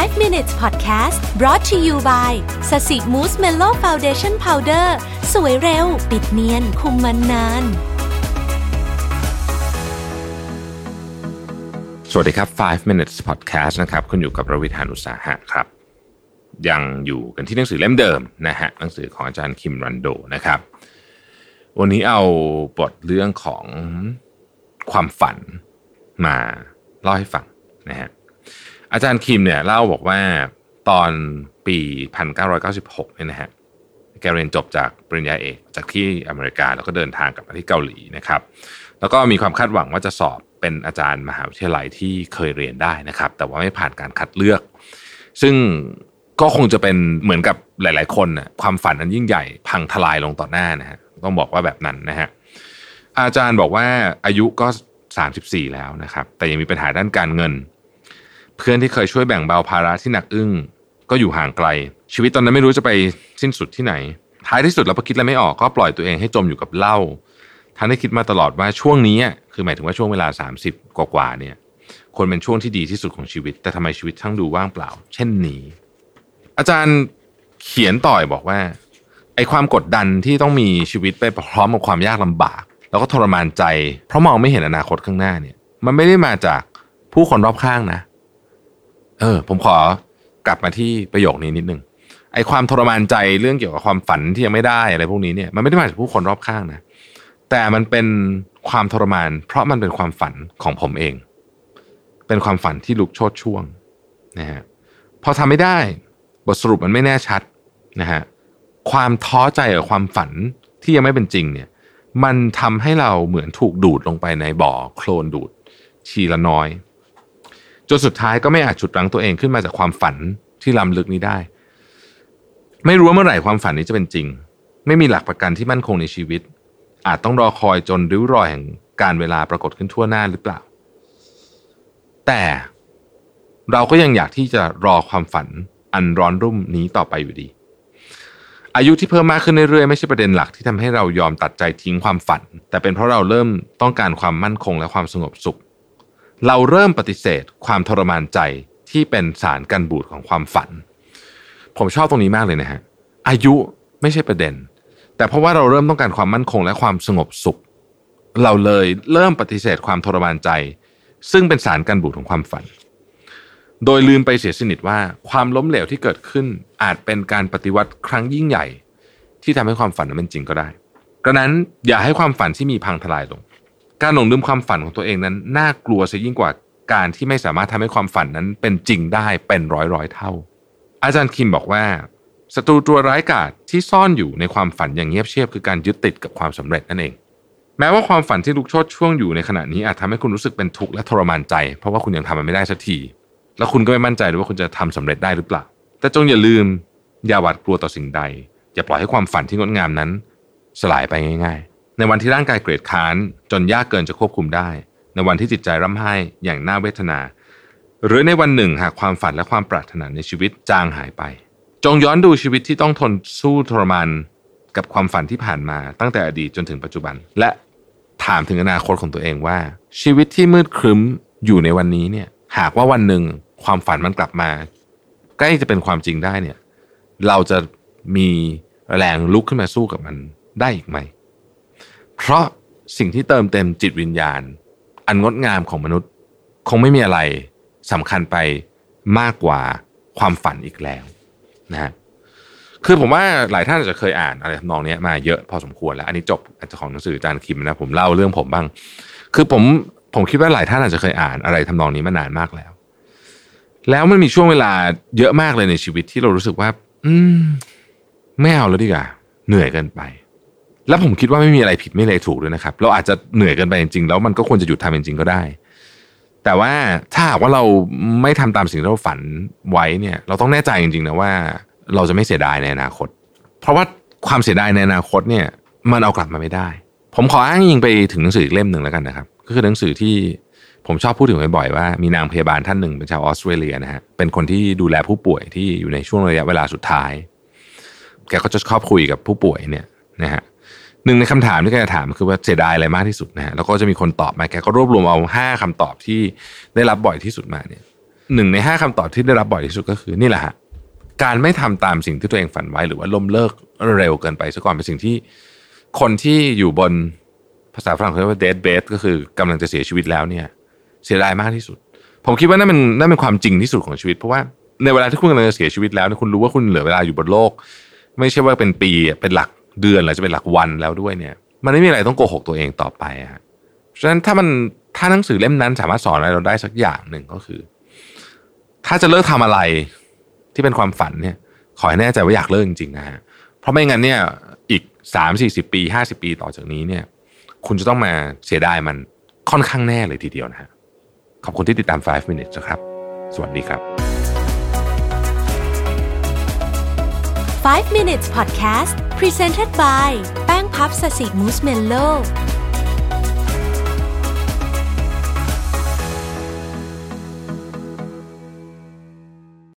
5 minutes podcast brought to you by Sasi Mousse Mellow Foundation Powder สวยเร็ว ปิดเนียน คุมมันนาน สวัสดีครับ 5 minutes podcast นะครับ คุณอยู่กับประวิทยานุสาหะครับ ยังอยู่กันที่หนังสือเล่มเดิมนะฮะ หนังสือของอาจารย์คิมรันโดนะครับ วันนี้เอาบทเรื่องของความฝันมาเล่าให้ฟังนะฮะ อาจารย์คิมเนี่ยเล่าบอกว่าตอนปี 1996เนี่ยนะฮะแกเรียนจบจากปริญญาเอกจากที่อเมริกาแล้วก็เดินทางกลับมาที่เกาหลีนะครับ แล้วก็มีความคาดหวังว่าจะสอบเป็นอาจารย์มหาวิทยาลัยที่เคยเรียนได้นะครับ แต่ว่าไม่ผ่านการคัดเลือก ซึ่งก็คงจะเป็นเหมือนกับหลาย ๆ คนนะความฝันอันยิ่งใหญ่พังทลายลงต่อหน้านะฮะต้องบอกว่าแบบนั้นนะฮะอาจารย์บอกว่าอายุก็ 34 แล้วนะครับ แต่ยังมีปัญหาด้านการเงิน เพื่อนที่เคยช่วยแบ่งเบาภาระที่หนักอึ้งก็อยู่ห่างไกล ชีวิตตอนนั้นไม่รู้จะไปสิ้นสุดที่ไหน ท้ายที่สุดเราพอคิดอะไรไม่ออกก็ปล่อยตัวเองให้จมอยู่กับเหล้าท่านได้คิดมาตลอดว่าช่วงนี้คือหมายถึงว่าช่วงเวลา 30 กว่าๆเนี่ยควรเป็นช่วงที่ดีที่สุดของชีวิต แต่ทำไมชีวิตช่างดูว่างเปล่า เช่นนี้ อาจารย์เขียนต่อยบอกว่าไอ้ความกดดันที่ต้องมีชีวิตไปพร้อมกับความยากลำบาก แล้วก็ทรมานใจ เพราะมองไม่เห็นอนาคตข้างหน้าเนี่ย มันไม่ได้มาจากผู้คนรอบข้างนะ เออ ผมขอกลับมาที่ประโยคนี้นิดนึงไอ้ความทรมานใจเรื่องเกี่ยวกับความฝันที่ยังไม่ได้อะไรพวกนี้เนี่ยมันไม่ได้มาจากผู้คนรอบข้างนะแต่มันเป็นความทรมาน เพราะมันเป็นความฝันของผมเอง เป็นความฝันที่ลุกโชดช่วงนะฮะพอทำไม่ได้บทสรุปมันไม่แน่ชัดนะฮะความท้อใจกับความฝันที่ยังไม่เป็นจริงเนี่ย มันทำให้เราเหมือนถูกดูดลงไปในบ่อโคลนดูด ทีละน้อย จนสุดท้ายก็ไม่อาจฉุดรั้งตัวเองขึ้นมาจากความฝันที่ล้ำลึกนี้ได้ ไม่รู้ว่าเมื่อไหร่ความฝันนี้จะเป็นจริง ไม่มีหลักประกันที่มั่นคงในชีวิต อาจต้องรอคอยจนริ้วรอยแห่งการเวลาปรากฏขึ้นทั่วหน้าหรือเปล่า แต่เราก็ยังอยากที่จะรอความฝันอันร้อนรุ่มนี้ต่อไปอยู่ดี อายุที่เพิ่มมากขึ้นเรื่อยๆไม่ใช่ประเด็นหลักที่ทำให้เรายอมตัดใจทิ้งความฝัน แต่เป็นเพราะเราเริ่มต้องการความมั่นคงและความสงบสุข เราเริ่มปฏิเสธความทรมานใจที่เป็นสารกันบูดของความฝัน ผมชอบตรงนี้มากเลยนะฮะ อายุไม่ใช่ประเด็น แต่เพราะว่าเราเริ่มต้องการความมั่นคงและความสงบสุข เราเลยเริ่มปฏิเสธความทรมานใจ ซึ่งเป็นสารกันบูดของความฝัน โดยลืมไปเสียสนิทว่าความล้มเหลวที่เกิดขึ้นอาจเป็นการปฏิวัติครั้งยิ่งใหญ่ ที่ทำให้ความฝันนั้นเป็นจริงก็ได้กระนั้นอย่าให้ความฝันที่มีพังทลายลง การหลงลืมความฝันของตัวเองนั้นน่ากลัวซะยิ่งกว่าการที่ไม่สามารถทำให้ความฝันนั้นเป็นจริงได้เป็นร้อยร้อยเท่า อาจารย์คิมบอกว่าศัตรูตัวร้ายกาจที่ซ่อนอยู่ในความฝันอย่างเงียบเชียบคือการยึดติดกับความสำเร็จนั่นเอง แม้ว่าความฝันที่ลุกโชดช่วงอยู่ในขณะนี้อาจทำให้คุณรู้สึกเป็นทุกข์และทรมานใจ เพราะว่าคุณยังทำมันไม่ได้สักทีแล้วคุณก็ไม่มั่นใจด้วยว่าคุณจะทำสำเร็จได้หรือเปล่า แต่จงอย่าลืมอย่าหวาดกลัวต่อสิ่งใด อย่าปล่อยให้ความฝันที่งดงามนั้น สลายไปง่าย ๆ ในวันที่ร่างกายเกลียดค้านจนยากเกินจะควบคุมได้ ในวันที่จิตใจร่ำไห้อย่างน่าเวทนา หรือในวันหนึ่งหากความฝันและความปรารถนาในชีวิตจางหายไป จงย้อนดูชีวิตที่ต้องทนสู้ทรมานกับความฝันที่ผ่านมาตั้งแต่อดีตจนถึงปัจจุบัน และถามถึงอนาคตของตัวเองว่า ชีวิตที่มืดครึ้มอยู่ในวันนี้เนี่ย หากว่าวันหนึ่งความฝันมันกลับมา ใกล้จะเป็นความจริงได้เนี่ย เราจะมีแรงลุกขึ้นมาสู้กับมันได้อีกไหม เพราะสิ่งที่เติมเต็มจิตวิญญาณ อันงดงามของมนุษย์ คงไม่มีอะไรสำคัญไปมากกว่าความฝันอีกแล้วนะฮะคือผมว่าหลายท่านอาจจะเคยอ่านอะไรทำนองนี้มาเยอะพอสมควรแล้ว อันนี้จบอาจจะของหนังสืออาจารย์คิมนะผมเล่าเรื่องผมบ้าง คือผมผมคิดว่าหลายท่านอาจจะเคยอ่านอะไรทำนองนี้มานานมากแล้ว แล้วมันมีช่วงเวลาเยอะมากเลยในชีวิตที่เรารู้สึกว่า อืมไม่เอาแล้วดีกว่าเหนื่อยเกินไป แล้วผมคิดว่าไม่มีอะไรผิดไม่อะไรถูกด้วยนะครับ เราอาจจะเหนื่อยเกินไปจริงๆแล้วมันก็ควรจะหยุดทำจริงๆก็ได้ แต่ว่าถ้าหากว่าเราไม่ทำตามสิ่งที่เราฝันไว้เนี่ย เราต้องแน่ใจจริงๆนะว่า เราจะไม่เสียดายในอนาคต เพราะว่าความเสียดายในอนาคตเนี่ยมันเอากลับมาไม่ได้ ผมขออ้างอิงไปถึงหนังสืออีกเล่มหนึ่งแล้วกันนะครับ ก็คือหนังสือที่ผมชอบพูดถึงบ่อยๆว่ามีนางพยาบาลท่านหนึ่งเป็นชาวออสเตรเลียนะฮะเป็นคนที่ดูแลผู้ป่วยที่อยู่ในช่วงระยะเวลาสุดท้าย แกก็จะชอบคุยกับผู้ป่วยเนี่ยนะฮะ หนึ่งในคำถามที่แกจะถามคือว่าเสียดายอะไรมากที่สุดนะฮะแล้วก็จะมีคนตอบมาแกก็รวบรวมเอาห้าคำตอบที่ได้รับบ่อยที่สุดมาเนี่ยหนึ่งในห้าคำตอบที่ได้รับบ่อยที่สุดก็คือนี่แหละฮะการไม่ทำตามสิ่งที่ตัวเองฝันไว้ หรือว่าล้มเลิกเร็วเกินไปซะก่อนเป็นสิ่งที่คนที่อยู่บนภาษาฝรั่งเขาเรียกว่า dead bed ก็คือกำลังจะเสียชีวิตแล้วเนี่ย เสียดายมากที่สุด ผมคิดว่านั่นเป็นนั่นเป็นความจริงที่สุดของชีวิต เพราะว่าในเวลาที่คุณกำลังจะเสียชีวิตแล้วเนี่ยคุณรู้ว่าคุณเหลือเวลาอยู่บนโลก ไม่ใช่ว่าเป็นปีเป็นหลัก เดือนหรือจะเป็นหลักวันแล้วด้วยเนี่ย มันไม่มีอะไรต้องโกหกตัวเองต่อไปฮะเพราะฉะนั้นถ้ามันถ้าหนังสือเล่มนั้นสามารถสอนอะไรเราได้สักอย่างหนึ่งก็คือ ถ้าจะเลิกทำอะไรที่เป็นความฝันเนี่ย ขอให้แน่ใจว่าอยากเลิกจริงๆนะฮะเพราะไม่งั้นเนี่ย อีกสามสี่สิบปีห้าสิบปีต่อจากนี้เนี่ย คุณจะต้องมาเสียดายมันค่อนข้างแน่เลยทีเดียวนะฮะขอบคุณที่ติดตาม 5 minutes นะครับ สวัสดีครับ 5 minutes podcast presented by แป้งพับสสิมูสเมลโล่